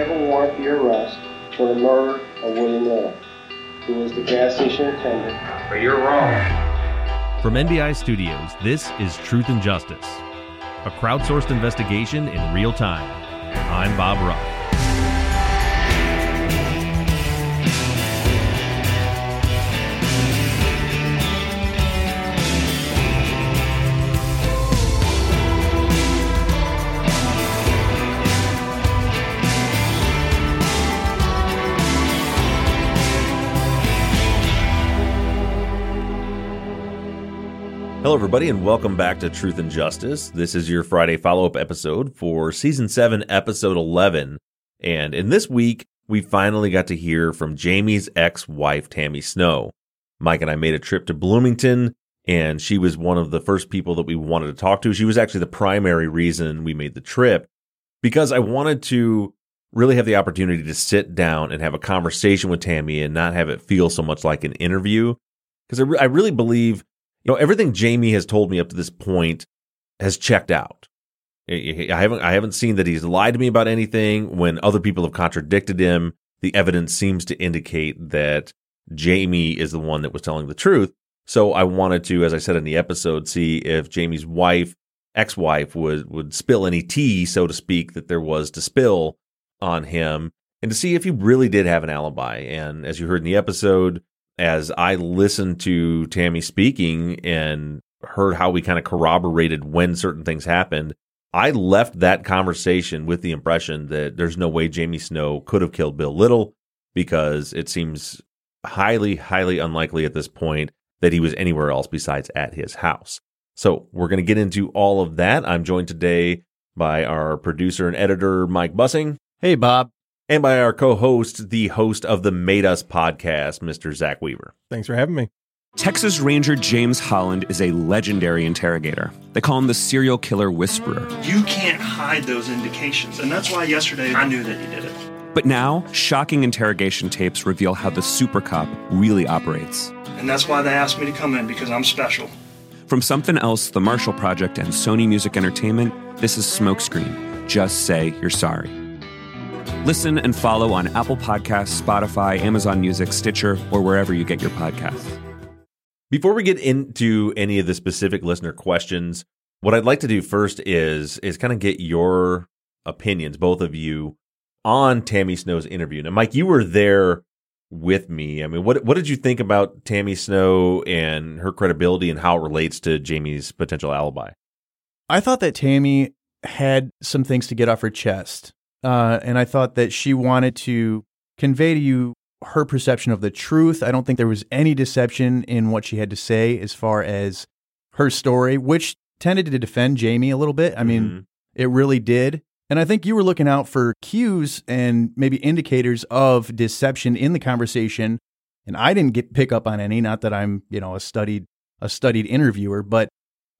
Have a warrant for your arrest for the murder of William Little, who was the gas station attendant? But you're wrong. From NBI Studios, this is Truth and Justice, a crowdsourced investigation in real time. I'm Bob Ruff. Hello, everybody, and welcome back to Truth and Justice. This is your Friday follow up episode for season 7, episode 11. And in this week, we finally got to hear from Jamie's ex wife, Tammy Snow. Mike and I made a trip to Bloomington, and she was one of the first people that we wanted to talk to. She was actually the primary reason we made the trip because I wanted to really have the opportunity to sit down and have a conversation with Tammy and not have it feel so much like an interview. Because I, re- I really believe know everything Jamie has told me up to this point has checked out. I haven't I haven't seen that he's lied to me about anything. When other people have contradicted him, the evidence seems to indicate that Jamie is the one that was telling the truth. So I wanted to, as I said in the episode, see if Jamie's wife, ex-wife, would would spill any tea, so to speak, that there was to spill on him, and to see if he really did have an alibi. And as you heard in the episode, as I listened to Tammy speaking and heard how we kind of corroborated when certain things happened, I left that conversation with the impression that there's no way Jamie Snow could have killed Bill Little because it seems highly, highly unlikely at this point that he was anywhere else besides at his house. So we're going to get into all of that. I'm joined today by our producer and editor, Mike Bussing. Hey, Bob. And by our co host, the host of the Made Us podcast, Mr. Zaq Weaver. Thanks for having me. Texas Ranger James Holland is a legendary interrogator. They call him the serial killer whisperer. You can't hide those indications, and that's why yesterday I knew that you did it. But now, shocking interrogation tapes reveal how the super cop really operates. And that's why they asked me to come in, because I'm special. From Something Else, The Marshall Project, and Sony Music Entertainment, this is Smokescreen. Just say you're sorry. Listen and follow on Apple Podcasts, Spotify, Amazon Music, Stitcher, or wherever you get your podcasts. Before we get into any of the specific listener questions, what I'd like to do first is is kind of get your opinions, both of you, on Tammy Snow's interview. Now, Mike, you were there with me. I mean, what what did you think about Tammy Snow and her credibility and how it relates to Jamie's potential alibi? I thought that Tammy had some things to get off her chest. Uh, and I thought that she wanted to convey to you her perception of the truth. I don't think there was any deception in what she had to say as far as her story, which tended to defend Jamie a little bit. I mean, Mhm. it really did. And I think you were looking out for cues and maybe indicators of deception in the conversation. And I didn't get pick up on any, not that I'm, you know, a studied a studied interviewer, but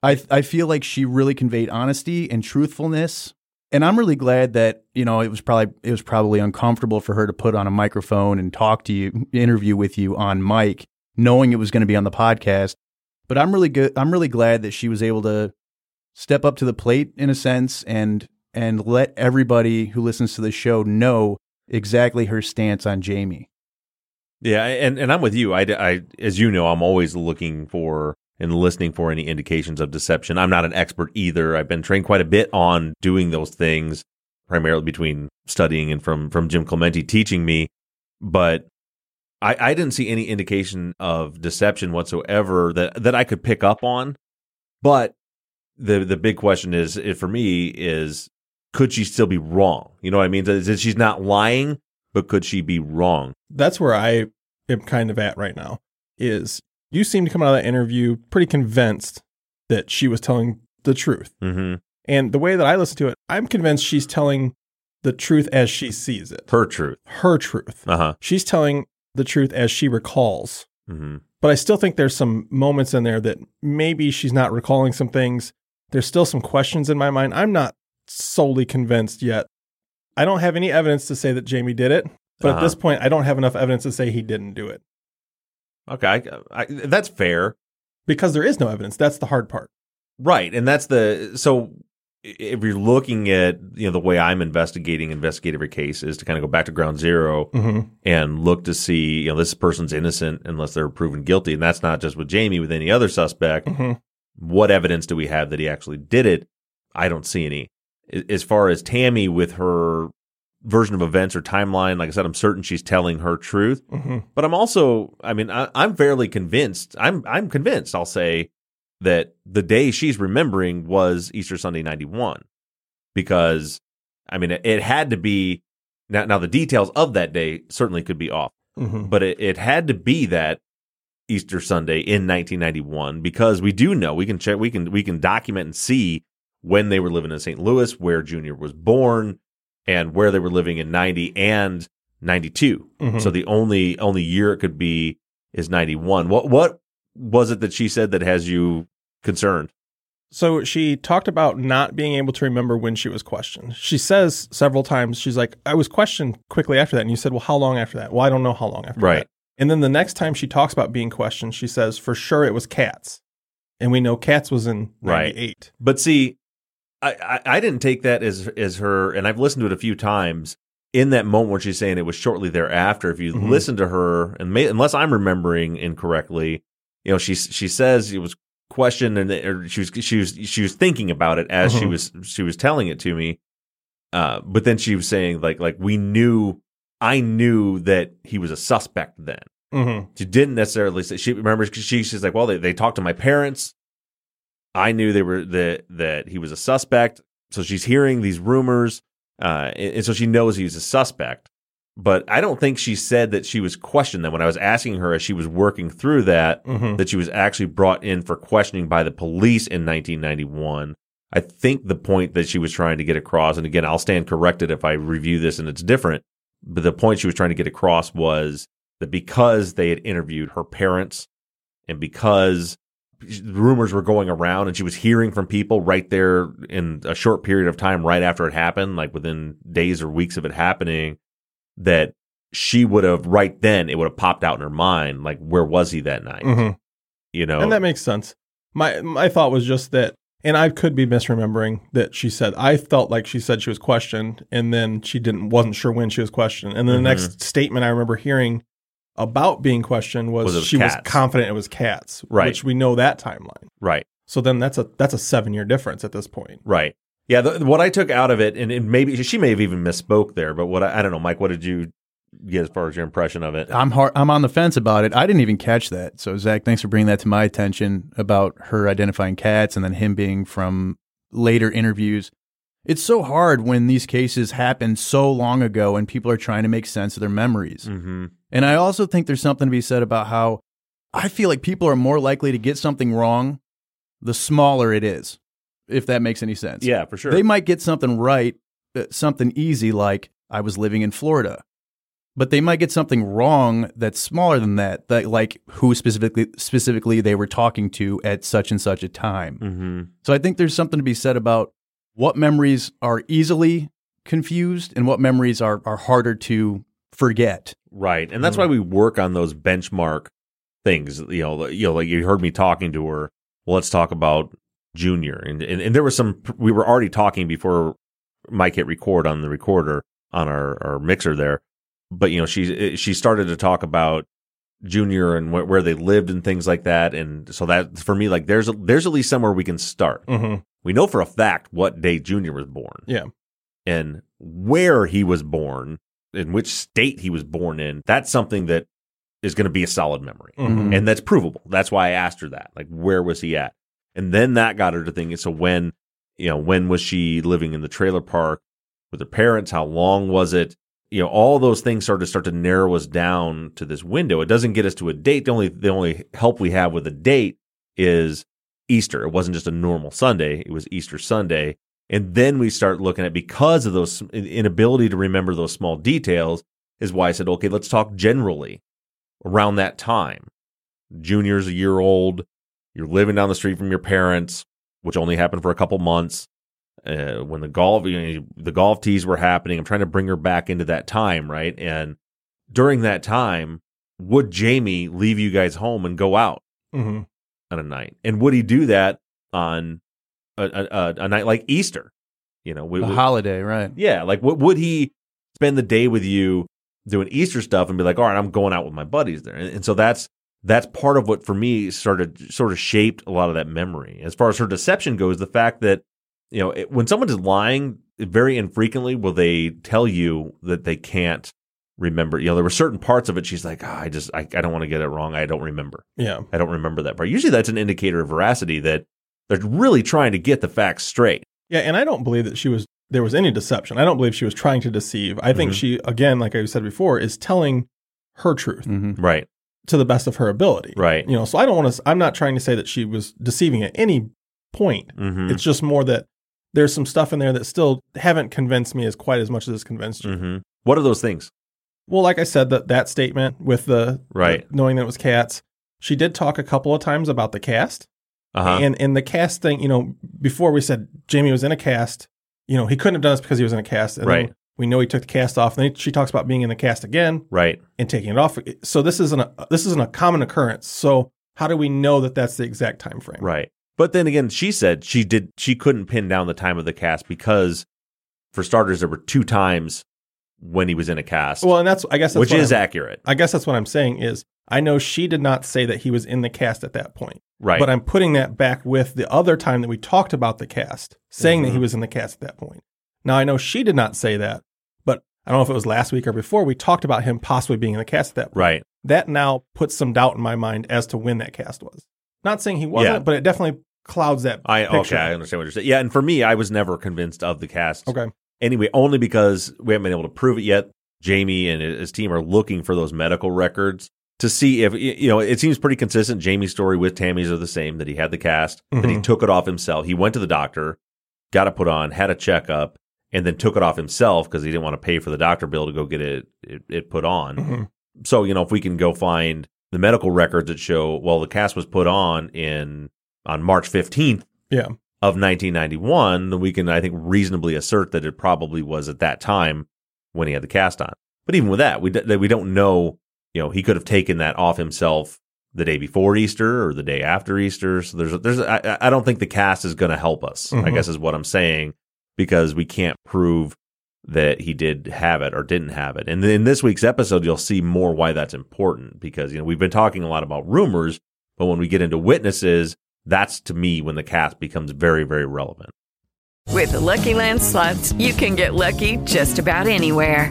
I I feel like she really conveyed honesty and truthfulness. And I'm really glad that, you know, it was probably it was probably uncomfortable for her to put on a microphone and talk to you, interview with you on mic, knowing it was going to be on the podcast. But I'm really good I'm really glad that she was able to step up to the plate in a sense and and let everybody who listens to the show know exactly her stance on Jamie. Yeah, and and I'm with you. I, I as you know, I'm always looking for and listening for any indications of deception. I'm not an expert either. I've been trained quite a bit on doing those things, primarily between studying and from from Jim Clemente teaching me. But I, I didn't see any indication of deception whatsoever that that I could pick up on. But the the big question is, is for me is could she still be wrong? You know what I mean? That she's not lying, but could she be wrong? That's where I am kind of at right now. is you seem to come out of that interview pretty convinced that she was telling the truth. Mm-hmm. And the way that I listen to it, I'm convinced she's telling the truth as she sees it. Her truth. Her truth. Uh huh. She's telling the truth as she recalls. Mm-hmm. But I still think there's some moments in there that maybe she's not recalling some things. There's still some questions in my mind. I'm not solely convinced yet. I don't have any evidence to say that Jamie did it, but Uh-huh. at this point, I don't have enough evidence to say he didn't do it Okay, I, I, that's fair. because there is no evidence. That's the hard part. Right, and that's the so if you're looking at you know the way I'm investigating investigate every case is to kind of go back to ground 0 Mm-hmm. and look to see you know this person's innocent unless they're proven guilty, and that's not just with Jamie with any other suspect. Mm-hmm. What evidence do we have that he actually did it? I don't see any. As far as Tammy with her version of events or timeline, like I said, I'm certain she's telling her truth. Mm-hmm. But I'm also, I mean, I, I'm fairly convinced. I'm I'm convinced. I'll say that the day she's remembering was Easter Sunday '91, because I mean, it, it had to be. Now, now the details of that day certainly could be off, Mm-hmm. but it, it had to be that Easter Sunday in 1991 because we do know we can check we can we can document and see when they were living in St. Louis, where Junior was born, and where they were living in 90 and 92. Mhm. So the only only year it could be is 91. What what was it that she said that has you concerned? So she talked about not being able to remember when she was questioned. She says several times, she's like, I was questioned quickly after that. And you said, Well, how long after that? Well, I don't know how long after Right. that. And then the next time she talks about being questioned, she says, For sure it was cats. And we know cats was in Right. 98. But see, I, I, I didn't take that as as her, and I've listened to it a few times. In that moment when she's saying it was shortly thereafter, if you Mhm. listen to her, and may, unless I'm remembering incorrectly, you know, she she says it was questioned, and or she was she was she was thinking about it as she Mhm. was she was telling it to me. Uh, but then she was saying like like we knew, I knew that he was a suspect then. Mm-hmm. She didn't necessarily say she remembers she she's like, well, they, they talked to my parents. I knew they were that that he was a suspect. So she's hearing these rumors, uh, and, and so she knows he's a suspect. But I don't think she said that she was questioned. That when I was asking her as she was working through that, Mhm. that she was actually brought in for questioning by the police in 1991. I think the point that she was trying to get across, and again, I'll stand corrected if I review this and it's different, but the point she was trying to get across was that because they had interviewed her parents and because rumors were going around and she was hearing from people right there in a short period of time right after it happened, like within days or weeks of it happening, that she would have right then it would have popped out in her mind, like where was he that night? Mhm. You know, And that makes sense. My my thought was just that, and I could be misremembering that she said. I felt like she said she was questioned, and then she didn't wasn't sure when she was questioned. And then the next statement I remember hearing about being questioned was, Was it was she was confident it was cats, Right. Which we know that timeline. right. So then that's a that's a seven year difference at this point. Right. Yeah. The, what I took out of it, and, and maybe she may have even misspoke there, but what I, I don't know, Mike, what did you get as far as your impression of it? I'm hard, I'm on the fence about it. I didn't even catch that. So Zaq, thanks for bringing that to my attention about her identifying cats and then him being from later interviews. It's so hard when these cases happen so long ago and people are trying to make sense of their memories. Mm-hmm. And I also think there's something to be said about how I feel like people are more likely to get something wrong the smaller it is, if that makes any sense. Yeah, for sure. They might get something right, uh, something easy like I was living in Florida. But they might get something wrong that's smaller than that, that like who specifically specifically they were talking to at such and such a time. mm-hmm. So I think there's something to be said about what memories are easily confused and what memories are are harder to forget. Right. And that's why we work on those benchmark things. You know, you know, like you heard me talking to her. Well, let's talk about Junior. And, and and there was some we were already talking before Mike hit record on the recorder on our, our mixer there. But you know, she she started to talk about Junior and wh- where they lived and things like that. And so that for me, like there's a, there's at least somewhere we can start. Mm-hmm. We know for a fact what day Junior was born Yeah. and where he was born, in which state he was born in, that's something that is going to be a solid memory. Mhm. And that's provable. That's why I asked her that. Like, where was he at? And then that got her to thinking, so when, you know, when was she living in the trailer park with her parents? How long was it? you know, all those things sort of start to narrow us down to this window. It doesn't get us to a date. The only the only help we have with a date is Easter. It wasn't just a normal Sunday; it was Easter Sunday. And then we start looking at because of those inability to remember those small details is why I said, okay, let's talk generally around that time. Junior's a year old. You're living down the street from your parents, which only happened for a couple months. Uh, when the golf, you know, the golf tees were happening, I'm trying to bring her back into that time, right? And during that time, would Jamie leave you guys home and go out Mm-hmm. on a night? And would he do that on a, a, a night like Easter? You know, would, A would- holiday, right? yeah, like what would he spend the day with you doing Easter stuff and be like, all right, I'm going out with my buddies there, and, and so that's that's part of what for me started sort of shaped a lot of that memory. As far as her deception goes, the fact that you know it, when someone is lying, very infrequently will they tell you that they can't remember. You know, there were certain parts of it. She's like, "Ah, I just I, I don't want to get it wrong. I don't remember. Yeah. I don't remember that part. Usually, that's an indicator of veracity that they're really trying to get the facts straight. Yeah, and I don't believe that she was there was any deception. I don't believe she was trying to deceive. I think Mhm. she again, like I said before, is telling her truth Mm-hmm. Right. to the best of her ability. Right. You know, so I don't want to I'm not trying to say that she was deceiving at any point. Mm-hmm. It's just more that there's some stuff in there that still haven't convinced me as quite as much as it's convinced you. hmm What are those things? Well, like I said, that that statement with the Right. the- knowing that it was cats, she did talk a couple of times about the cast. Uh huh. And and the cast thing, you know, before we said Jamie was in a cast, you know, he couldn't have done this because he was in a cast. Right. we know he took the cast off. And then she talks about being in the cast again Right. and taking it off. So this isn't a this isn't a common occurrence. So how do we know that that's the exact time frame? Right. But then again, she said she did she couldn't pin down the time of the cast because, for starters, there were two times when he was in a cast, Well, and that's I guess that's which is I'm- accurate. I guess that's what I'm saying is I know she did not say that he was in the cast at that point. Right. But I'm putting that back with the other time that we talked about the cast, saying that he Mhm. was in the cast at that point. Now I know she did not say that, but I don't know if it was last week or before we talked about him possibly being in the cast at that point. right. That now puts some doubt in my mind as to when that cast was. Not saying he wasn't, Yeah. but it definitely clouds that I picture. okay. I understand what you're saying. Yeah, and for me, I was never convinced of the cast. Okay. Anyway, only because we haven't been able to prove it yet. Jamie and his team are looking for those medical records to see if you know. It seems pretty consistent. Jamie's story with Tammy's are the same. That he had the cast, that he Mhm. took it off himself. He went to the doctor, got it put on, had a checkup, and then took it off himself because he didn't want to pay for the doctor bill to go get it it, it put on. Mhm. So you know, if we can go find the medical records that show, well, the cast was put on in on March fifteenth Yeah. of 1991, then we can, I think, reasonably assert that it probably was at that time when he had the cast on. But even with that, we d- we don't know. You know, he could have taken that off himself the day before Easter or the day after Easter. So there's there's I, I don't think the cast is going to help us. I Mhm. guess is what I'm saying because we can't prove that he did have it or didn't have it. And in this week's episode, you'll see more why that's important because you know we've been talking a lot about rumors, but when we get into witnesses, that's to me when the cast becomes very very relevant. With the Lucky Land slots, you can get lucky just about anywhere.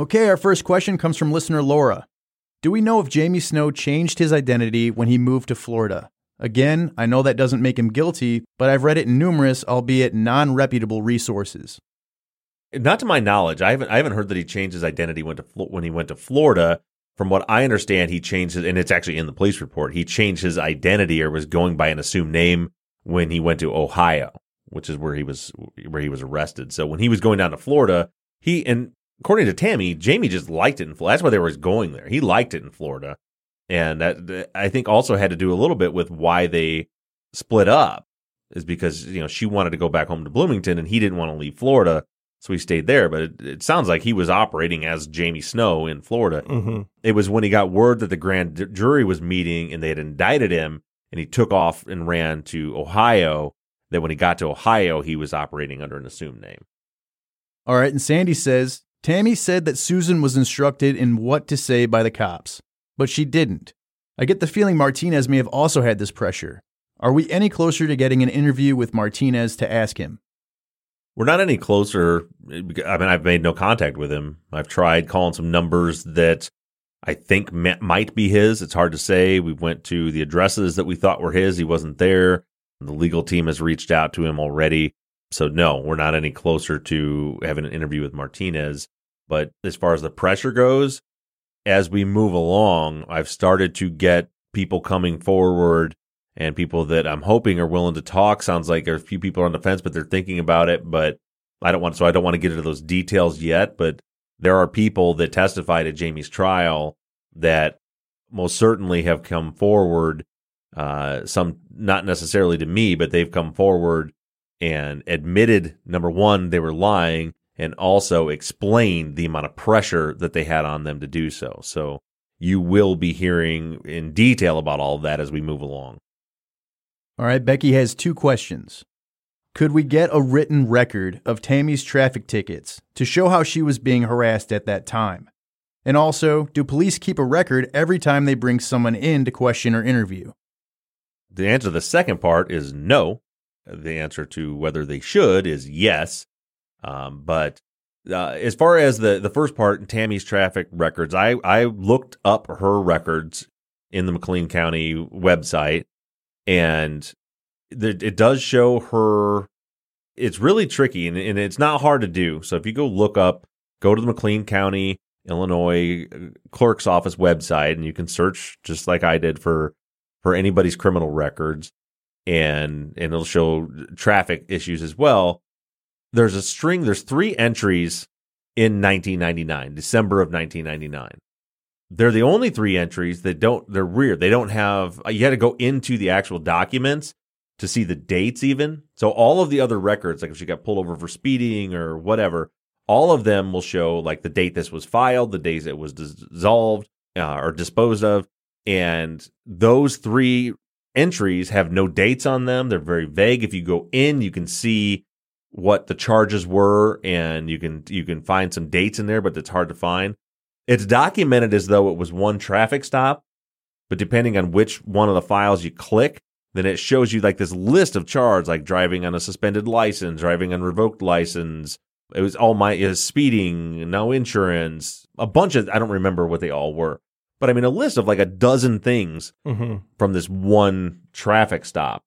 Okay, our first question comes from listener Laura. Do we know if Jamie Snow changed his identity when he moved to Florida? Again, I know that doesn't make him guilty, but I've read it in numerous, albeit non reputable resources. Not to my knowledge, I haven't I haven't heard that he changed his identity when to when he went to Florida. From what I understand, he changed his, and it's actually in the police report. He changed his identity or was going by an assumed name when he went to Ohio, which is where he was where he was arrested. So when he was going down to Florida, he and according to Tammy, Jamie just liked it in Florida. That's why they were going there. He liked it in Florida. And that I think also had to do a little bit with why they split up is because, you know, she wanted to go back home to Bloomington and he didn't want to leave Florida. So he stayed there. But it, it sounds like he was operating as Jamie Snow in Florida. Mm-hmm. It was when he got word that the grand jury was meeting and they had indicted him and he took off and ran to Ohio that when he got to Ohio, he was operating under an assumed name. All right, and Sandy says Tammy said that Susan was instructed in what to say by the cops, but she didn't. I get the feeling Martinez may have also had this pressure. Are we any closer to getting an interview with Martinez to ask him? We're not any closer. I mean, I've made no contact with him. I've tried calling some numbers that I think might be his. It's hard to say. We went to the addresses that we thought were his. He wasn't there. The legal team has reached out to him already. So, no, we're not any closer to having an interview with Martinez. But as far as the pressure goes, as we move along, I've started to get people coming forward and people that I'm hoping are willing to talk. Sounds like there are a few people on the fence, but they're thinking about it. But I don't want, so I don't want to get into those details yet. But there are people that testified at Jamie's trial that most certainly have come forward. Uh, some not necessarily to me, but they've come forward and admitted number one, they were lying and also explain the amount of pressure that they had on them to do so. So you will be hearing in detail about all of that as we move along. All right, Becky has two questions. Could we get a written record of Tammy's traffic tickets to show how she was being harassed at that time? And also, do police keep a record every time they bring someone in to question or interview? The answer to the second part is no. The answer to whether they should is yes. Um, but uh, as far as the, the first part, Tammy's traffic records, I, I looked up her records in the McLean County website, and it does show her. It's really tricky, and, and it's not hard to do. So if you go look up, go to the McLean County, Illinois uh, clerk's office website, and you can search just like I did for for anybody's criminal records and and it'll show traffic issues as well. There's a string. There's three entries in 1999, December of 1999. They're the only three entries that don't. They're weird. They don't have. You had to go into the actual documents to see the dates even. So all of the other records, like if she got pulled over for speeding or whatever, all of them will show like the date this was filed, the days it was dissolved uh, or disposed of, and those three entries have no dates on them. They're very vague. If you go in, you can see what the charges were and you can you can find some dates in there, but it's hard to find. It's documented as though it was one traffic stop, but depending on which one of the files you click, then it shows you like this list of charges like driving on a suspended license, driving on revoked license. It was all my is speeding, no insurance, a bunch of I don't remember what they all were. But I mean, a list of like a dozen things mm-hmm. from this one traffic stop.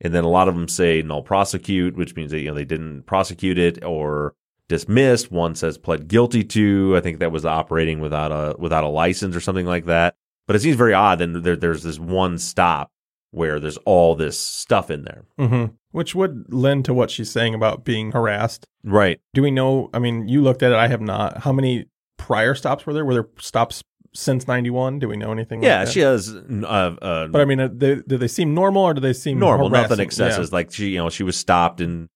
And then a lot of them say null prosecute, which means that, you know, they didn't prosecute it or dismissed. One says pled guilty to. I think that was operating without a, without a license or something like that. But it seems very odd. And there, there's this one stop where there's all this stuff in there. Mm-hmm. Which would lend to what she's saying about being harassed. Right. Do we know? I mean, you looked at it. I have not. How many prior stops were there? Were there stops since 91 do we know anything yeah like she has uh, uh, but i mean uh, they, do they seem normal or do they seem normal harassing? nothing excesses yeah. like she you know she was stopped and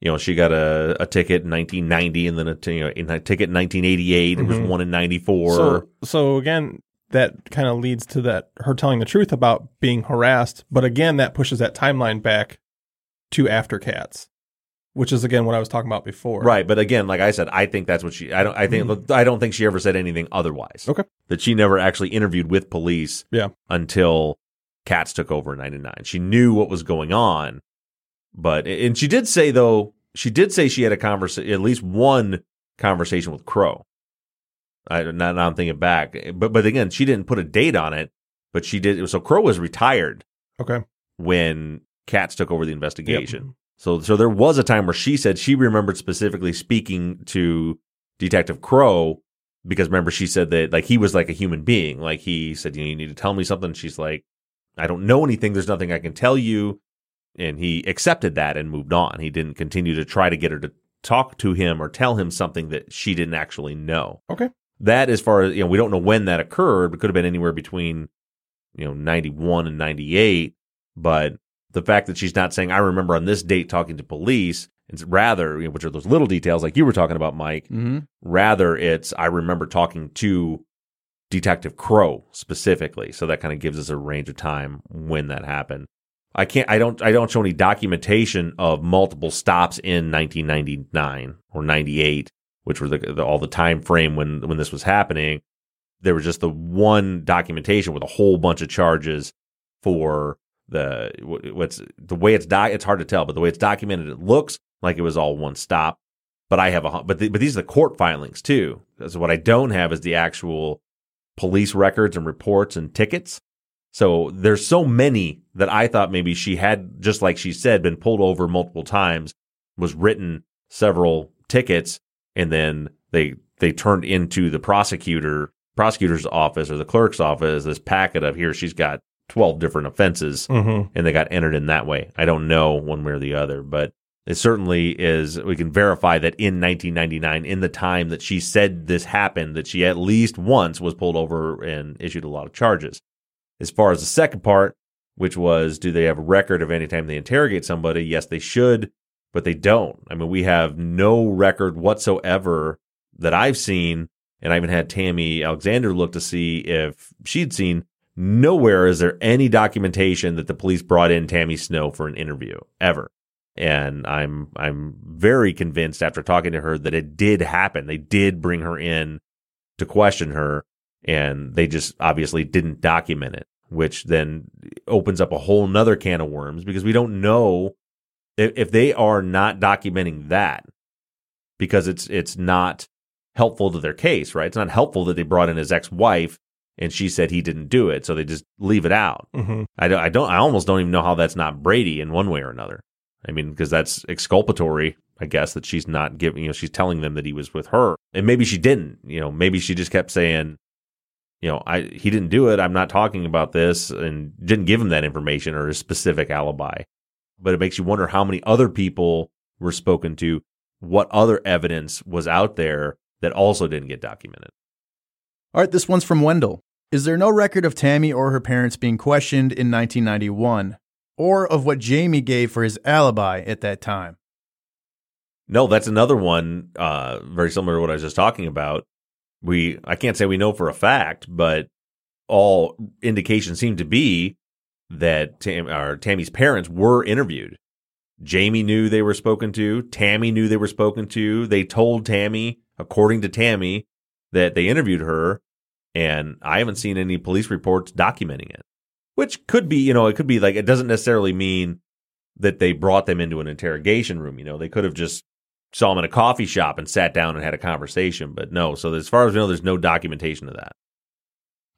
you know she got a, a ticket in 1990 and then a, you know, a ticket in 1988 mm-hmm. it was one in 94 so, so again that kind of leads to that her telling the truth about being harassed but again that pushes that timeline back to after cats which is again what I was talking about before. Right, but again, like I said, I think that's what she. I don't. I think mm-hmm. I don't think she ever said anything otherwise. Okay, that she never actually interviewed with police. Yeah, until Cats took over in '99. She knew what was going on, but and she did say though she did say she had a conversation, at least one conversation with Crow. I now, now I'm thinking back, but but again, she didn't put a date on it, but she did. So Crow was retired. Okay, when Cats took over the investigation. Yep. So, so there was a time where she said she remembered specifically speaking to Detective Crow because remember she said that like he was like a human being. Like he said, you know, you need to tell me something. She's like, I don't know anything. There's nothing I can tell you. And he accepted that and moved on. He didn't continue to try to get her to talk to him or tell him something that she didn't actually know. Okay. That, as far as you know, we don't know when that occurred. It could have been anywhere between you know 91 and 98 but the fact that she's not saying i remember on this date talking to police it's rather you know, which are those little details like you were talking about mike Mm-hmm. rather it's i remember talking to detective crow specifically. So that kind of gives us a range of time when that happened. I can't i don't i don't show any documentation of multiple stops in 1999 or 98 which were the, the all the time frame when when this was happening. There was just the one documentation with a whole bunch of charges for the what's the way it's doc, it's hard to tell, but the way it's documented, it looks like it was all one stop. But I have a but the, but these are the court filings too. So what I don't have is the actual police records and reports and tickets. So there's so many that I thought maybe she had, just like she said, been pulled over multiple times, was written several tickets, and then they they turned into the prosecutor prosecutor's office or the clerk's office this packet of here she's got 12 different offenses Mhm. and they got entered in that way. I don't know one way or the other, but it certainly is. We can verify that in 1999, in the time that she said this happened, that she at least once was pulled over and issued a lot of charges. As far as the second part, which was do they have a record of any time they interrogate somebody? Yes, they should, but they don't. I mean, we have no record whatsoever that I've seen, and I even had Tammy Alexander look to see if she'd seen. Nowhere is there any documentation that the police brought in Tammy Snow for an interview ever. And I'm I'm very convinced after talking to her that it did happen. They did bring her in to question her, and they just obviously didn't document it, which then opens up a whole nother can of worms because we don't know if, if they are not documenting that because it's it's not helpful to their case, right? It's not helpful that they brought in his ex-wife and she said he didn't do it, so they just leave it out. Mhm. I don't, I don't, I almost don't even know how that's not Brady in one way or another. I mean, because that's exculpatory, I guess, that she's not giving, you know, she's telling them that he was with her. And maybe she didn't, you know, maybe she just kept saying, you know, I, he didn't do it. I'm not talking about this and didn't give him that information or a specific alibi. But it makes you wonder how many other people were spoken to, what other evidence was out there that also didn't get documented. All right, this one's from Wendell. Is there no record of Tammy or her parents being questioned in 1991, or of what Jamie gave for his alibi at that time? No, that's another one uh, very similar to what I was just talking about. We I can't say we know for a fact, but all indications seem to be that Tam, or Tammy's parents were interviewed. Jamie knew they were spoken to. Tammy knew they were spoken to. They told Tammy, according to Tammy, that they interviewed her, and I haven't seen any police reports documenting it. Which could be, you know, it could be like it doesn't necessarily mean that they brought them into an interrogation room. You know, they could have just saw them in a coffee shop and sat down and had a conversation. But no, so as far as we know, there's no documentation of that.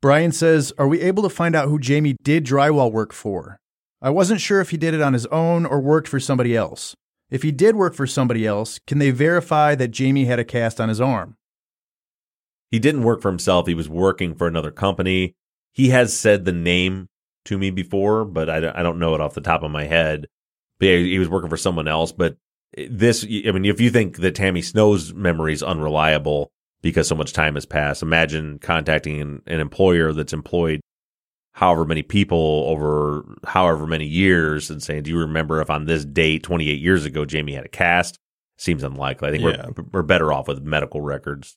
Brian says, Are we able to find out who Jamie did drywall work for? I wasn't sure if he did it on his own or worked for somebody else. If he did work for somebody else, can they verify that Jamie had a cast on his arm? He didn't work for himself. He was working for another company. He has said the name to me before, but I, don't- I don't know it off the top of my head. But yeah, he was working for someone else. But this, I mean, if you think that Tammy Snow's memory is unreliable because so much time has passed, imagine contacting an, an employer that's employed however many people over however many years and saying, "Do you remember if on this date, 28 years ago, Jamie had a cast?" Seems unlikely. I think Yeah. we're we're better off with medical records.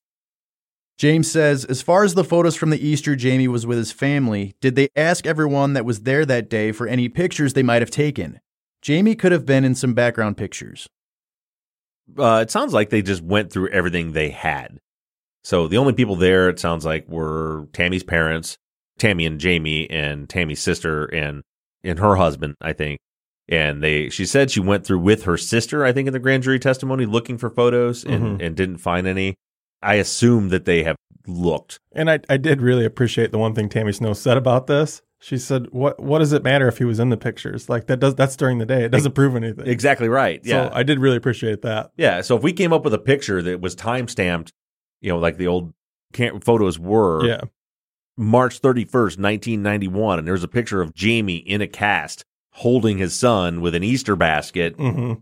James says, As far as the photos from the Easter Jamie was with his family, did they ask everyone that was there that day for any pictures they might have taken? Jamie could have been in some background pictures. uh, it sounds like they just went through everything they had. So the only people there, it sounds like, were Tammy's parents, Tammy and Jamie, and Tammy's sister and and her husband, I think. And they, she said she went through with her sister, I think, in the grand jury testimony, looking for photos and, Mhm. and didn't find any. I assume that they have looked. And I, I did really appreciate the one thing Tammy Snow said about this. She said, "What what does it matter if he was in the pictures? Like that does that's during the day. It doesn't prove anything." Exactly right. Yeah. So I did really appreciate that. Yeah. So if we came up with a picture that was time stamped, you know, like the old can photos were, Yeah. March 31st, 1991, and there's a picture of Jamie in a cast holding his son with an Easter basket. hmm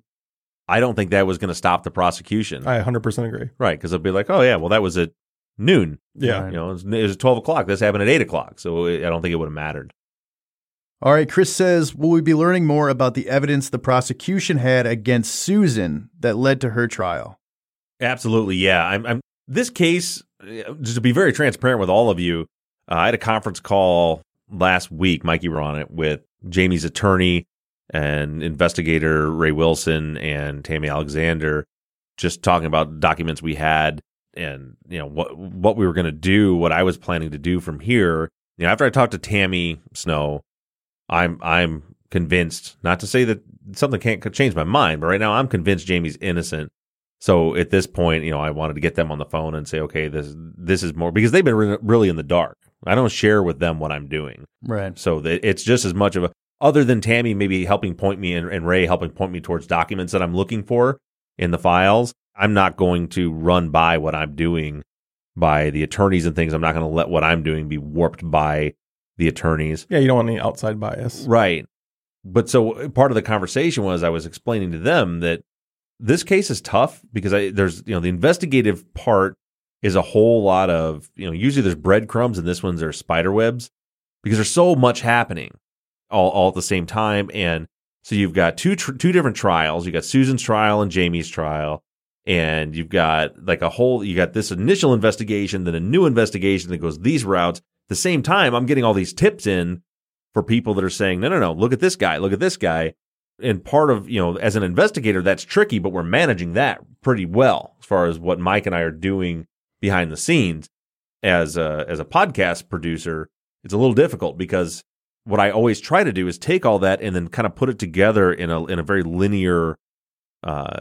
I don't think that was going to stop the prosecution. I 100% agree. Right, because they'll be like, oh yeah, well that was at noon. Yeah. you know, it was, it was twelve o'clock. This happened at eight o'clock, so I don't think it would have mattered. All right, Chris says, will we be learning more about the evidence the prosecution had against Susan that led to her trial? Absolutely, yeah. I'm, I'm this case. Just to be very transparent with all of you, uh, I had a conference call last week. Mikey were on it with Jamie's attorney and investigator Ray Wilson and Tammy Alexander, just talking about documents we had and you know what what we were going to do, what I was planning to do from here. You know, after I talked to Tammy Snow, I'm I'm convinced. Not to say that something can't change my mind, but right now I'm convinced Jamie's innocent. So at this point, you know, I wanted to get them on the phone and say, okay, this this is more because they've been re- really in the dark. I don't share with them what I'm doing, Right. so it's just as much of a other than Tammy maybe helping point me and, and Ray helping point me towards documents that I'm looking for in the files. I'm not going to run by what I'm doing by the attorneys and things. I'm not going to let what I'm doing be warped by the attorneys. Yeah, you don't want any outside bias. Right. But so uh, part of the conversation was I was explaining to them that this case is tough because I there's you know the investigative part is a whole lot of you know usually there's breadcrumbs and this one's there's spider webs because there's so much happening all all at the same time. And so you've got two tr- two different trials. You got Susan's trial and Jamie's trial. And you've got like a whole you got this initial investigation then a new investigation that goes these routes. At the same time I'm getting all these tips in for people that are saying no no no look at this guy look at this guy. And part of you know as an investigator that's tricky but we're managing that pretty well as far as what mike and i are doing behind the scenes. As a as a podcast producer it's a little difficult because what i always try to do is take all that and then kind of put it together in a in a very linear uh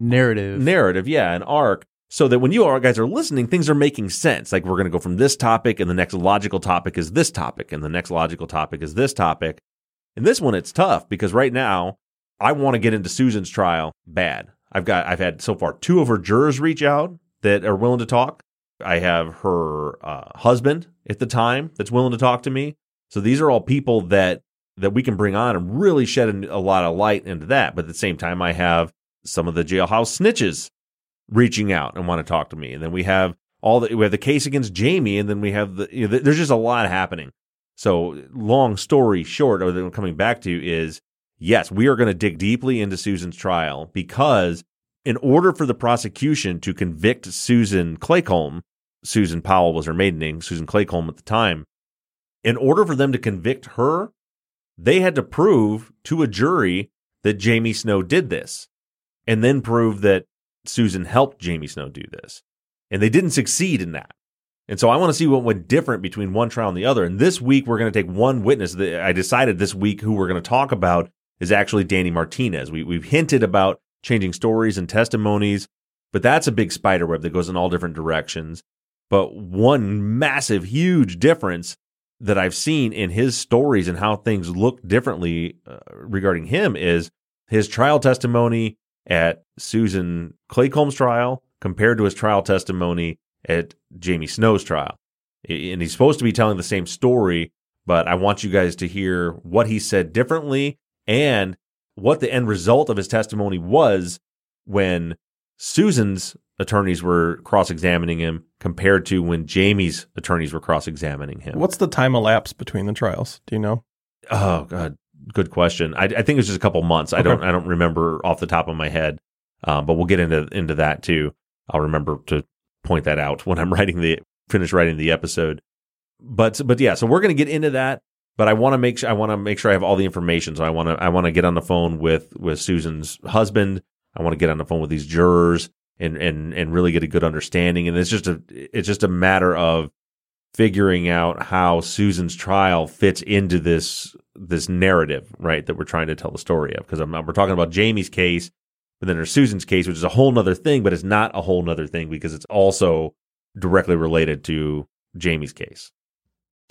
Narrative. narrative yeah an arc so that when you all guys are listening things are making sense like we're going to go from this topic and the next logical topic is this topic and the next logical topic is this topic in this one, it's tough because right now I want to get into Susan's trial bad. I've got I've had so far two of her jurors reach out that are willing to talk. I have her uh, husband at the time that's willing to talk to me. So these are all people that that we can bring on and really shed a lot of light into that. But at the same time, I have some of the jailhouse snitches reaching out and want to talk to me. And then we have all the we have the case against Jamie, and then we have the you know, there's just a lot happening. So, long story short, or coming back to is yes, we are going to dig deeply into Susan's trial because, in order for the prosecution to convict Susan Claycomb, Susan Powell was her maiden name, Susan Claycomb at the time, in order for them to convict her, they had to prove to a jury that Jamie Snow did this and then prove that Susan helped Jamie Snow do this. And they didn't succeed in that. And so I want to see what went different between one trial and the other. And this week we're going to take one witness. I decided this week who we're going to talk about is actually Danny Martinez. We, we've hinted about changing stories and testimonies, but that's a big spider web that goes in all different directions. But one massive, huge difference that I've seen in his stories and how things look differently uh, regarding him is his trial testimony at Susan Claycomb's trial compared to his trial testimony at Jamie Snow's trial. And he's supposed to be telling the same story, but I want you guys to hear what he said differently and what the end result of his testimony was when Susan's attorneys were cross examining him compared to when Jamie's attorneys were cross examining him. What's the time elapsed between the trials? Do you know? Oh God, good question. I, I think it was just a couple months. I don't I don't remember off the top of my head, um, but we'll get into into that too. I'll remember to point that out when I'm writing the finish writing the episode. But but yeah, so we're gonna get into that. But I want to make sure I want to make sure I have all the information. So I want to I want to get on the phone with with Susan's husband. I want to get on the phone with these jurors and and and really get a good understanding. And it's just a it's just a matter of figuring out how Susan's trial fits into this this narrative, right? That we're trying to tell the story of. Because we're talking about Jamie's case, but then there's Susan's case, which is a whole nother thing, but it's not a whole nother thing because it's also directly related to Jamie's case.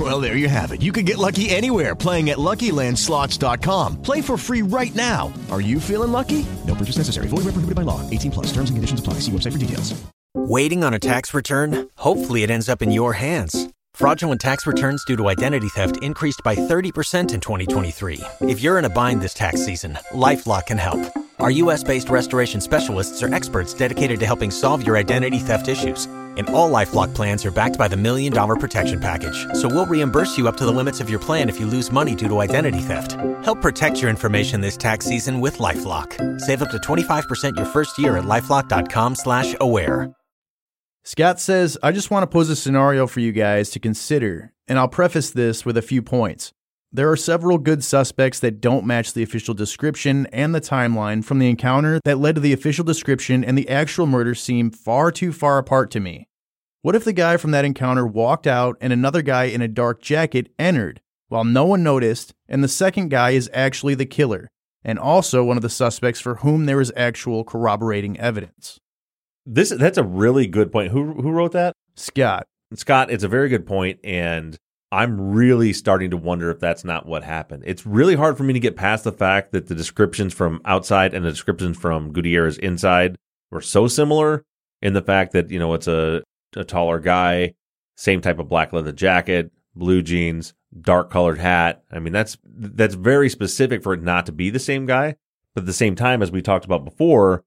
Well, there you have it. You can get lucky anywhere playing at LuckyLandSlots.com. Play for free right now. Are you feeling lucky? No purchase necessary. Void where prohibited by law. 18 plus. Terms and conditions apply. See website for details. Waiting on a tax return? Hopefully, it ends up in your hands. Fraudulent tax returns due to identity theft increased by 30% in 2023. If you're in a bind this tax season, LifeLock can help. Our U.S.-based restoration specialists are experts dedicated to helping solve your identity theft issues. And all LifeLock plans are backed by the Million Dollar Protection Package. So we'll reimburse you up to the limits of your plan if you lose money due to identity theft. Help protect your information this tax season with LifeLock. Save up to 25% your first year at LifeLock.com slash aware. Scott says, I just want to pose a scenario for you guys to consider, and I'll preface this with a few points. There are several good suspects that don't match the official description and the timeline from the encounter that led to the official description and the actual murder seem far too far apart to me. What if the guy from that encounter walked out and another guy in a dark jacket entered while no one noticed, and the second guy is actually the killer, and also one of the suspects for whom there is actual corroborating evidence? This that's a really good point. Who who wrote that? Scott. Scott, it's a very good point, and I'm really starting to wonder if that's not what happened. It's really hard for me to get past the fact that the descriptions from outside and the descriptions from Gutierrez inside were so similar in the fact that, you know, it's a, a taller guy, same type of black leather jacket, blue jeans, dark colored hat. I mean, that's that's very specific for it not to be the same guy. But at the same time, as we talked about before,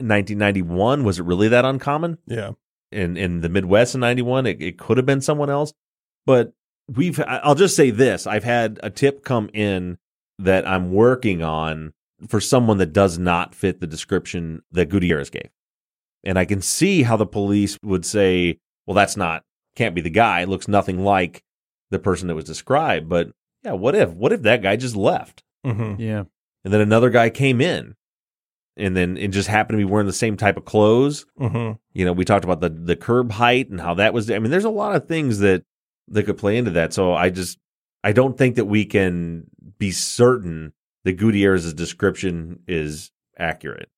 in 1991, was it really that uncommon? Yeah. In in the Midwest in 91, it, it could have been someone else. But we've I'll just say this, I've had a tip come in that I'm working on for someone that does not fit the description that Gutierrez gave. And I can see how the police would say, well, that's not, can't be the guy. It looks nothing like the person that was described. But yeah, what if, what if that guy just left? Mm-hmm. Yeah. And then another guy came in and then it just happened to be wearing the same type of clothes. Mm-hmm. You know, we talked about the, the curb height and how that was, I mean, there's a lot of things that, that could play into that. So I just, I don't think that we can be certain that Gutierrez's description is accurate.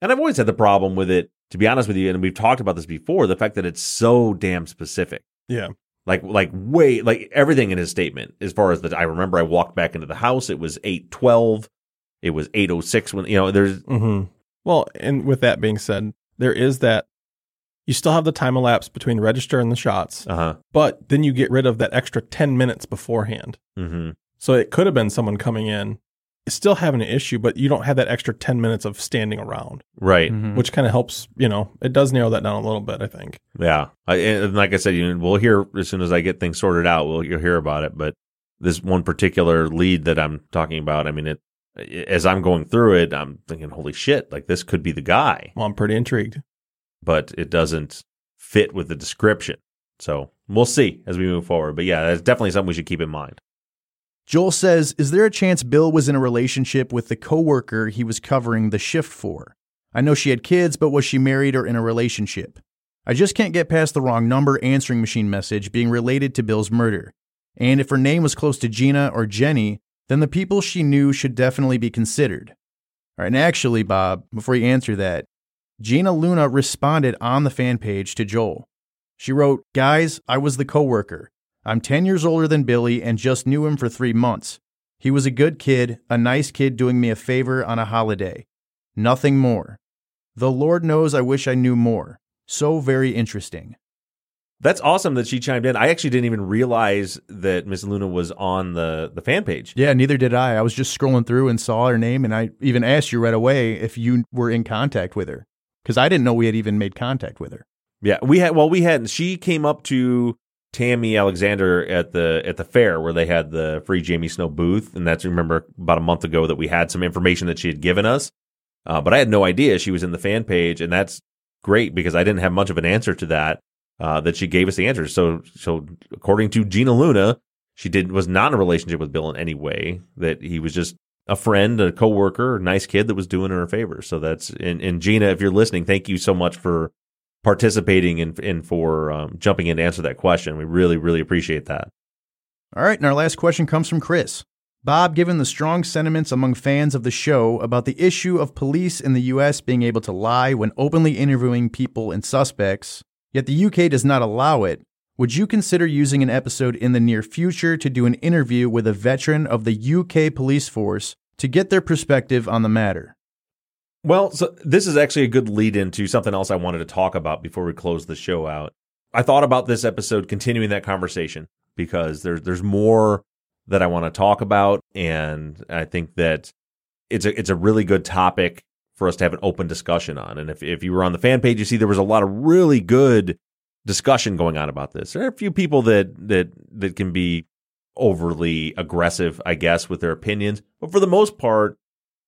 And I've always had the problem with it, to be honest with you, and we've talked about this before, the fact that it's so damn specific. Yeah. Like like way like everything in his statement, as far as that I remember I walked back into the house, it was eight twelve, it was eight oh six when you know, there's Mm-hmm. Well, and with that being said, there is that you still have the time elapsed between register and the shots, uh-huh. but then you get rid of that extra 10 minutes beforehand. Mm-hmm. So it could have been someone coming in, still having an issue, but you don't have that extra 10 minutes of standing around, Right. Mhm. which kind of helps, you know, it does narrow that down a little bit, I think. Yeah, I, and like I said, you know, we'll hear as soon as I get things sorted out. We'll you'll hear about it. But this one particular lead that I'm talking about, I mean, it as I'm going through it, I'm thinking, holy shit, like this could be the guy, Well, I'm pretty intrigued. But it doesn't fit with the description. So we'll see as we move forward. But yeah, that's definitely something we should keep in mind. Joel says, Is there a chance Bill was in a relationship with the coworker he was covering the shift for? I know she had kids, but was she married or in a relationship? I just can't get past the wrong number answering machine message being related to Bill's murder. And if her name was close to Gina or Jenny, then the people she knew should definitely be considered. All right, and actually, Bob, before you answer that, Gina Luna responded on the fan page to Joel. She wrote, Guys, I was the coworker. I'm 10 years older than Billy and just knew him for three months. He was a good kid, a nice kid doing me a favor on a holiday. Nothing more. The Lord knows I wish I knew more. So very interesting. That's awesome that she chimed in. I actually didn't even realize that Miss Luna was on the the fan page. Yeah, neither did I. I was just scrolling through and saw her name, and I even asked you right away if you were in contact with her because I didn't know we had even made contact with her. Yeah, we had. Well, we hadn't. She came up to Tammy Alexander at the at the fair where they had the free Jamie Snow booth, and that's remember about a month ago that we had some information that she had given us. Uh, but I had no idea she was in the fan page, and that's great because I didn't have much of an answer to that. Uh, that she gave us the answer. So, so according to Gina Luna, she did was not in a relationship with Bill in any way. That he was just a friend, a coworker, a nice kid that was doing her a favor. So that's and, and Gina, if you're listening, thank you so much for participating and and for um, jumping in to answer that question. We really, really appreciate that. All right, and our last question comes from Chris. Bob, given the strong sentiments among fans of the show about the issue of police in the U.S. being able to lie when openly interviewing people and suspects, yet the UK does not allow it, would you consider using an episode in the near future to do an interview with a veteran of the UK police force to get their perspective on the matter? Well, so this is actually a good lead into something else I wanted to talk about before we close the show out. I thought about this episode continuing that conversation because there's there's more that I want to talk about, and I think that it's a it's a really good topic for us to have an open discussion on. And if if you were on the fan page, you see there was a lot of really good discussion going on about this. There are a few people that that that can be overly aggressive, I guess, with their opinions, but for the most part,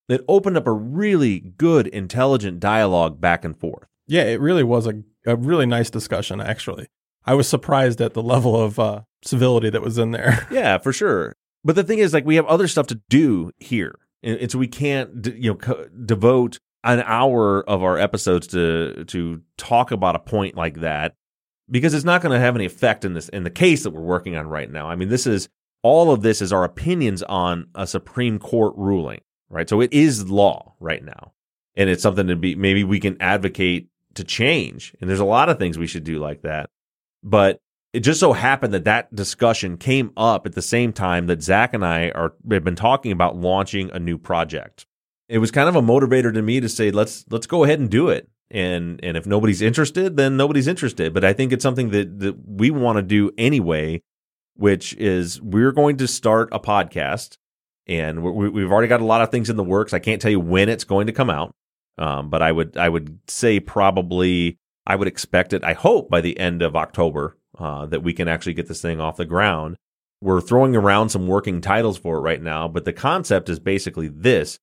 it opened up a really good, intelligent dialogue back and forth. Yeah, it really was a, a really nice discussion, actually. I was surprised at the level of uh, civility that was in there. yeah, for sure. But the thing is, like, we have other stuff to do here, and, and so we can't, d- you know, co- devote an hour of our episodes to to talk about a point like that because it's not going to have any effect in this in the case that we're working on right now. I mean, this is all of this is our opinions on a Supreme Court ruling, right? So it is law right now, and it's something to be maybe we can advocate to change. And there's a lot of things we should do like that, but it just so happened that that discussion came up at the same time that Zaq and I are have been talking about launching a new project. It was kind of a motivator to me to say let's let's go ahead and do it. And and if nobody's interested, then nobody's interested. But I think it's something that that we want to do anyway, which is we're going to start a podcast, and we, we've already got a lot of things in the works. I can't tell you when it's going to come out, um, but I would I would say probably I would expect it. I hope by the end of October uh, that we can actually get this thing off the ground. We're throwing around some working titles for it right now, but the concept is basically this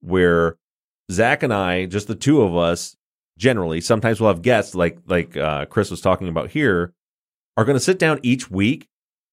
where Zaq and I, just the two of us, generally, sometimes we'll have guests like like uh, Chris was talking about here, are going to sit down each week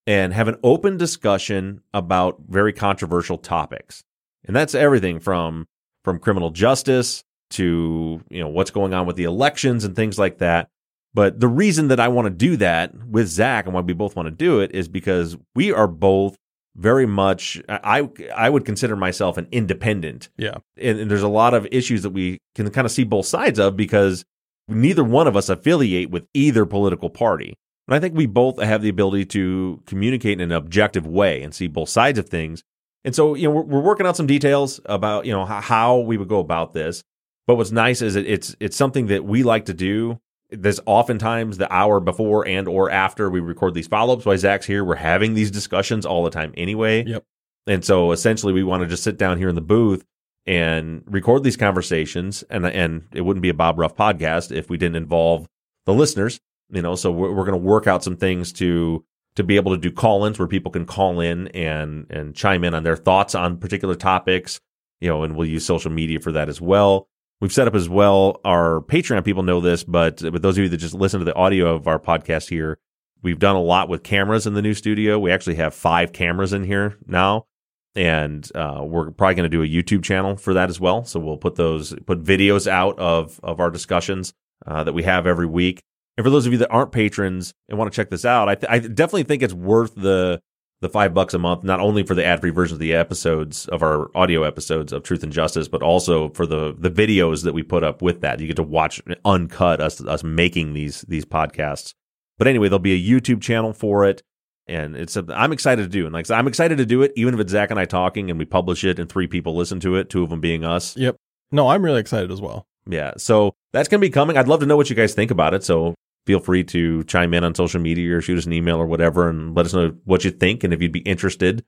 and have an open discussion about very controversial topics, and that's everything from from criminal justice to you know what's going on with the elections and things like that. But the reason that I want to do that with Zaq and why we both want to do it is because we are both very much I I would consider myself an independent. Yeah. And, and, there's a lot of issues that we can kind of see both sides of because neither one of us affiliate with either political party. And I think we both have the ability to communicate in an objective way and see both sides of things. And so, you know, we're, we're working out some details about, you know, how we would go about this. But what's nice is that it's it's something that we like to do there's oftentimes the hour before and or after we record these follow-ups while Zaq's here, we're having these discussions all the time anyway. Yep. And so essentially we want to just sit down here in the booth and record these conversations and and it wouldn't be a Bob Ruff podcast if we didn't involve the listeners, you know, so we're, we're going to work out some things to to be able to do call-ins where people can call in and and chime in on their thoughts on particular topics, you know, and we'll use social media for that as well. We've set up as well our Patreon people know this, but with those of you that just listen to the audio of our podcast here, we've done a lot with cameras in the new studio. We actually have five cameras in here now, and uh, we're probably going to do a YouTube channel for that as well. So we'll put those put videos out of of our discussions uh, that we have every week. And for those of you that aren't patrons and want to check this out, I, th- I definitely think it's worth the the five bucks a month, not only for the ad free versions of the episodes of our audio episodes of Truth and Justice, but also for the the videos that we put up with that. You get to watch uncut us us making these these podcasts. But anyway, there'll be a YouTube channel for it, and it's a, I'm excited to do. And like I'm excited to do it, even if it's Zaq and I talking, and we publish it, and three people listen to it, two of them being us. Yep. No, I'm really excited as well. Yeah. So that's gonna be coming. I'd love to know what you guys think about it. So feel free to chime in on social media or shoot us an email or whatever and let us know what you think and if you'd be interested.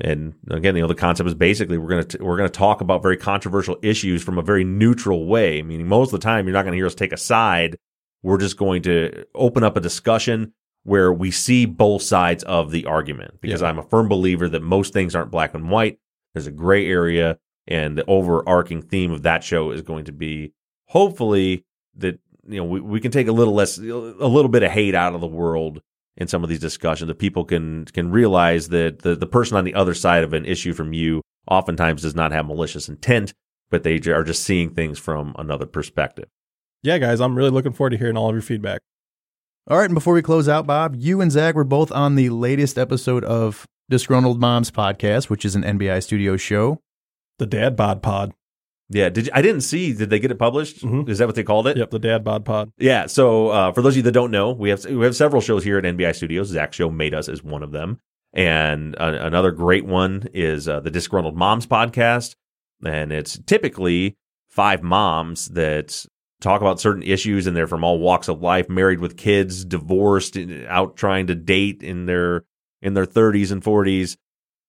And again, you know, the concept is basically we're going to we're going to talk about very controversial issues from a very neutral way. Meaning, most of the time, you're not going to hear us take a side. We're just going to open up a discussion where we see both sides of the argument. Because yeah. I'm a firm believer that most things aren't black and white. There's a gray area, and the overarching theme of that show is going to be hopefully that you know we, we can take a little less a little bit of hate out of the world in some of these discussions that people can can realize that the, the person on the other side of an issue from you oftentimes does not have malicious intent but they are just seeing things from another perspective yeah guys i'm really looking forward to hearing all of your feedback All right, and before we close out, Bob, you and Zaq were both on the latest episode of Disgruntled Moms podcast, which is an NBI studio show. The Dad Bod Pod. Yeah, did you, I didn't see? Did they get it published? Is that what they called it? Yep, the Dad Bod Pod. Yeah. So uh, for those of you that don't know, we have we have several shows here at NBI Studios. Zaq's show made us is one of them, and uh, another great one is uh, the Disgruntled Moms podcast, and it's typically five moms that talk about certain issues, and they're from all walks of life, married with kids, divorced, out trying to date in their in their 30s and 40s.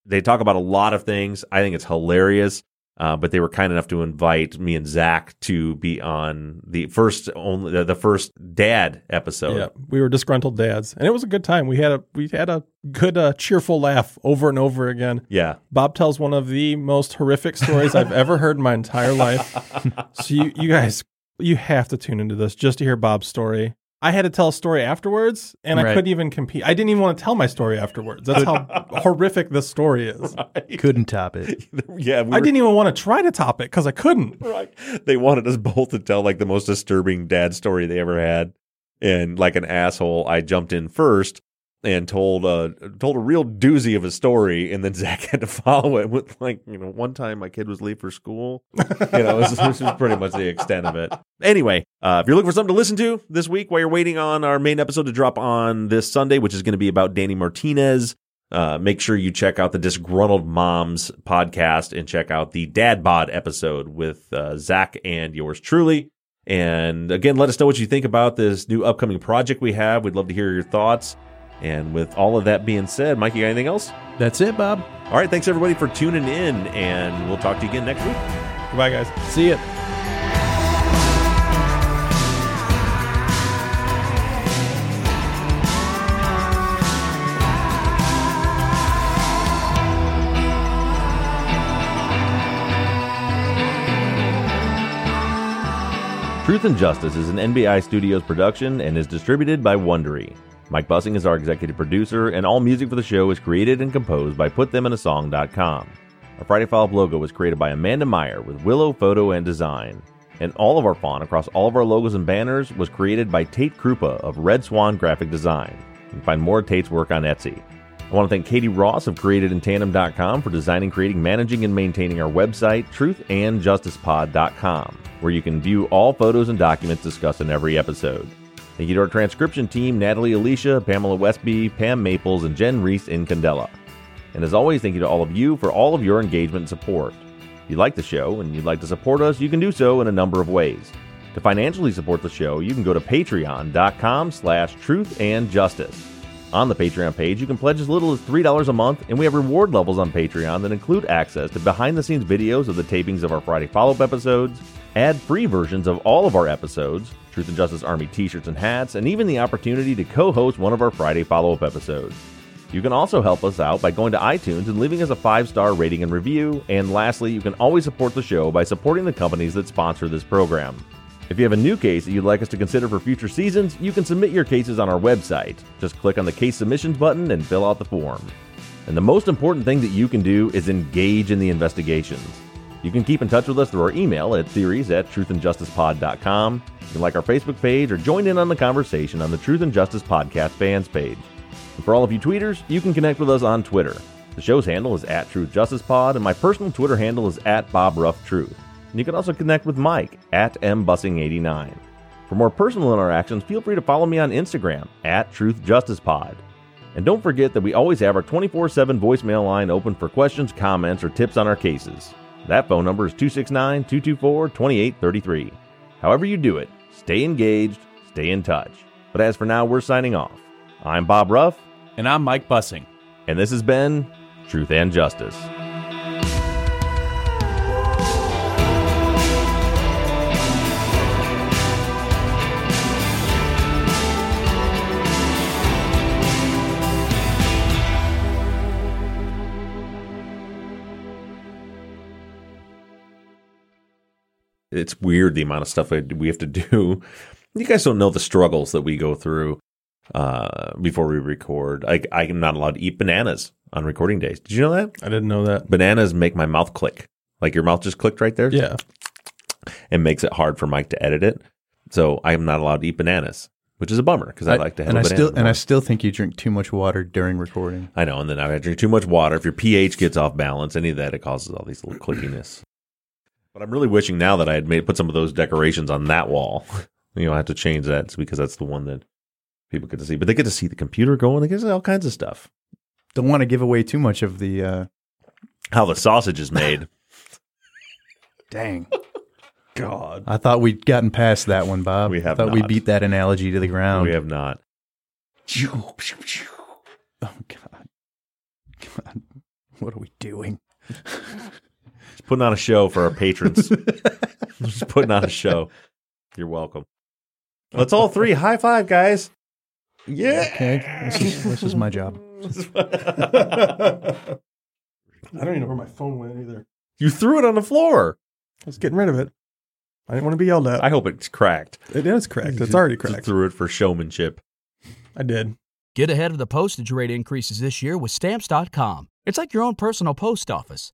They talk about a lot of things. I think it's hilarious. Uh, but they were kind enough to invite me and Zaq to be on the first only the, the first dad episode. Yeah, we were disgruntled dads, and it was a good time. We had a we had a good uh, cheerful laugh over and over again. Yeah, Bob tells one of the most horrific stories I've ever heard in my entire life. So you you guys you have to tune into this just to hear Bob's story. I had to tell a story afterwards, and I Right. couldn't even compete. I didn't even want to tell my story afterwards. That's how horrific this story is. Couldn't top it. yeah. We I were- didn't even want to try to top it because I couldn't. Right. They wanted us both to tell like the most disturbing dad story they ever had. And like an asshole, I jumped in first and told uh told a real doozy of a story and then Zaq had to follow it with like, you know, one time my kid was late for school. You know, this, is pretty much the extent of it. Anyway, uh, if you're looking for something to listen to this week while you're waiting on our main episode to drop on this Sunday, which is going to be about Danny Martinez, uh, make sure you check out the Disgruntled Moms podcast and check out the Dad Bod episode with uh, Zaq and yours truly. And again, let us know what you think about this new upcoming project we have. We'd love to hear your thoughts. And with all of that being said, Mike, you got anything else? That's it, Bob. All right, thanks everybody for tuning in, and we'll talk to you again next week. Goodbye, guys. See ya. Truth and Justice is an NBI Studios production and is distributed by Wondery. Mike Bussing is our executive producer, and all music for the show is created and composed by PutThemInASong.com. Our Friday Follow Up logo was created by Amanda Meyer with Willow Photo and Design. And all of our font across all of our logos and banners was created by Tate Krupa of Red Swan Graphic Design. You can find more of Tate's work on Etsy. I want to thank Katie Ross of CreatedInTandem.com for designing, creating, managing, and maintaining our website, truthandjusticepod.com, where you can view all photos and documents discussed in every episode. Thank you to our transcription team, Natalie Alicia, Pamela Westby, Pam Maples, and Jen Reese in Candela. And as always, thank you to all of you for all of your engagement and support. If you like the show and you'd like to support us, you can do so in a number of ways. To financially support the show, you can go to patreon.com slash truth and justice. On the Patreon page, you can pledge as little as $3 a month, and we have reward levels on Patreon that include access to behind the scenes videos of the tapings of our Friday follow up episodes, ad free versions of all of our episodes, Truth and Justice Army t shirts and hats, and even the opportunity to co host one of our Friday follow up episodes. You can also help us out by going to iTunes and leaving us a five star rating and review. And lastly, you can always support the show by supporting the companies that sponsor this program. If you have a new case that you'd like us to consider for future seasons, you can submit your cases on our website. Just click on the case submissions button and fill out the form. And the most important thing that you can do is engage in the investigations. You can keep in touch with us through our email at theories at truthandjusticepod.com. You can like our Facebook page or join in on the conversation on the Truth and Justice Podcast fans page. And for all of you tweeters, you can connect with us on Twitter. The show's handle is at Truth Justice Pod, and my personal Twitter handle is at Bob Ruff Truth. And you can also connect with Mike at mbussing89. For more personal interactions, feel free to follow me on Instagram at Truth Justice Pod. And don't forget that we always have our 24 7 voicemail line open for questions, comments, or tips on our cases. That phone number is 269 224 2833. However, you do it, stay engaged, stay in touch. But as for now, we're signing off. I'm Bob Ruff. And I'm Mike Bussing. And this has been Truth and Justice. It's weird the amount of stuff we have to do. You guys don't know the struggles that we go through uh, before we record. I, I'm not allowed to eat bananas on recording days. Did you know that? I didn't know that. Bananas make my mouth click. Like your mouth just clicked right there? Yeah. It makes it hard for Mike to edit it. So I am not allowed to eat bananas. which is a bummer because I, like to have and I still and I still think you drink too much water during recording. I know, and then I drink too much water. If your pH gets off balance, any of that, it causes all these little clickiness. But I'm really wishing now that I had made put some of those decorations on that wall. you know, I have to change that because that's the one that people get to see. But they get to see the computer going. They get to see all kinds of stuff. Don't want to give away too much of the. Uh, How the sausage is made. dang. God. I thought we'd gotten past that one, Bob. We have I thought we beat that analogy to the ground. we have not. Oh God. God. What are we doing? Just putting on a show for our patrons. Just putting on a show. You're welcome. Let's all three high five, guys. Yeah. Okay. This is, this is my job. I don't even know where my phone went either. You threw it on the floor. I was getting rid of it. I didn't want to be yelled at. I hope it's cracked. it is cracked. It's already Just cracked. threw it for showmanship. I did. Get ahead of the postage rate increases this year with Stamps.com. It's like your own personal post office.